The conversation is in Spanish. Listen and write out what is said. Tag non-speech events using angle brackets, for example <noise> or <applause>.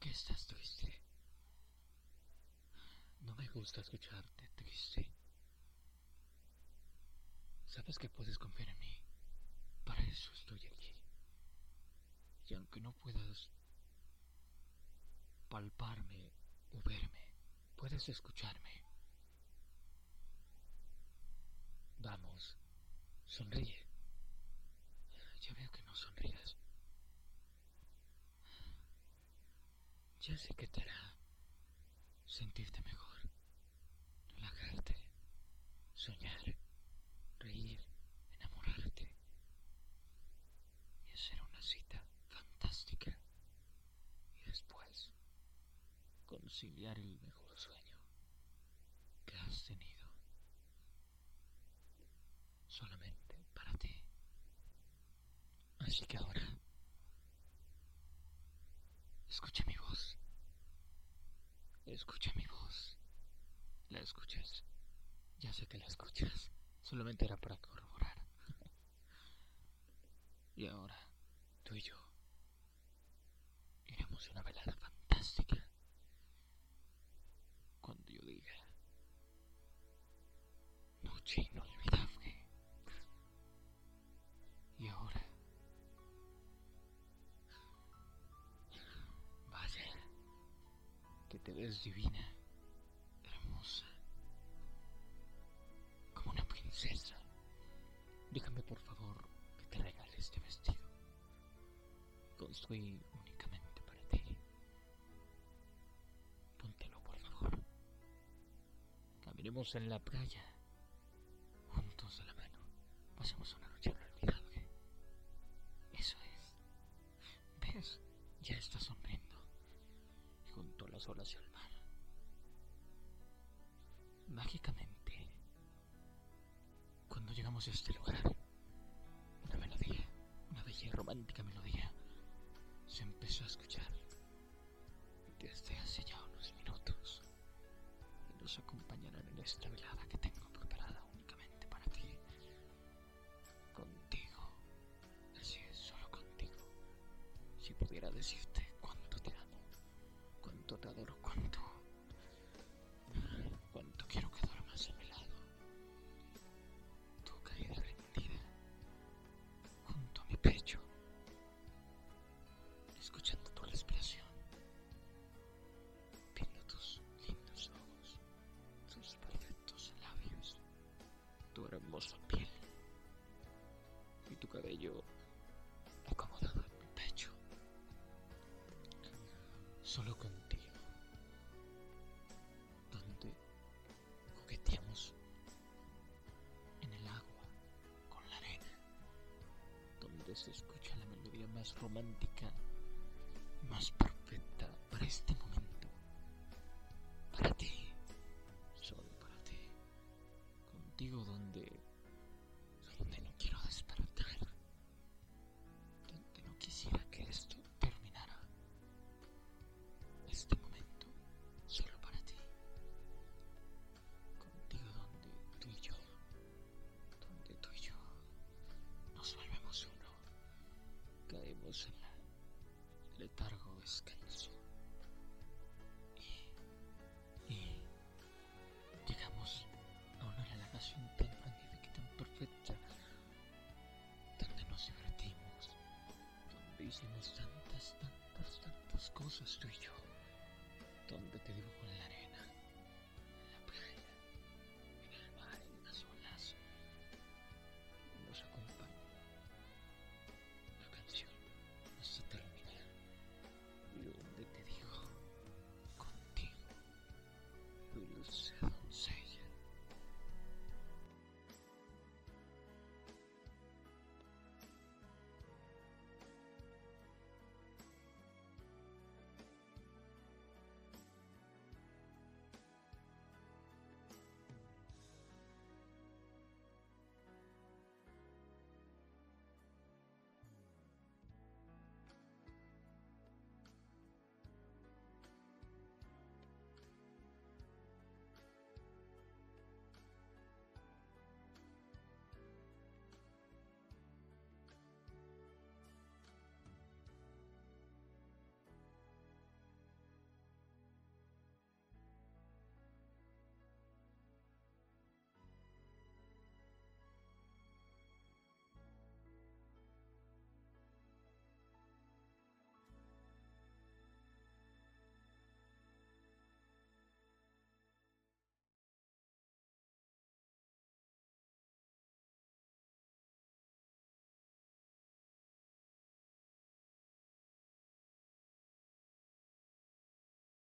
qué estás triste? No me gusta escucharte triste. Sabes que puedes confiar en mí. Para eso estoy aquí. Y aunque no puedas palparme o verme, puedes escucharme. Vamos, sonríe. Ya veo que no sonrías. Ya sé que te hará sentirte mejor, relajarte, soñar, reír, enamorarte y hacer una cita fantástica y después conciliar el mejor sueño que has tenido solamente para ti. Así que ahora Escucha mi voz. Escucha mi voz. ¿La escuchas? Ya sé que la escuchas. Solamente era para corroborar. <laughs> y ahora, tú y yo, iremos a una velada fantástica. Cuando yo diga, noche inolvidable. Que te ves divina, hermosa, como una princesa. Déjame por favor que te regale este vestido. Construí únicamente para ti. Póntelo, por favor. Caminemos en la playa, juntos de la mano. Pasemos Mágicamente, cuando llegamos a este lugar, una melodía, una bella y romántica melodía, cabello acomodado en mi pecho. Solo contigo. Donde coqueteamos en el agua, con la arena. Donde se escucha la melodía más romántica, más perfecta para este momento. Tantas, tantas, tantas cosas tú y yo. Donde te dibujo en la arena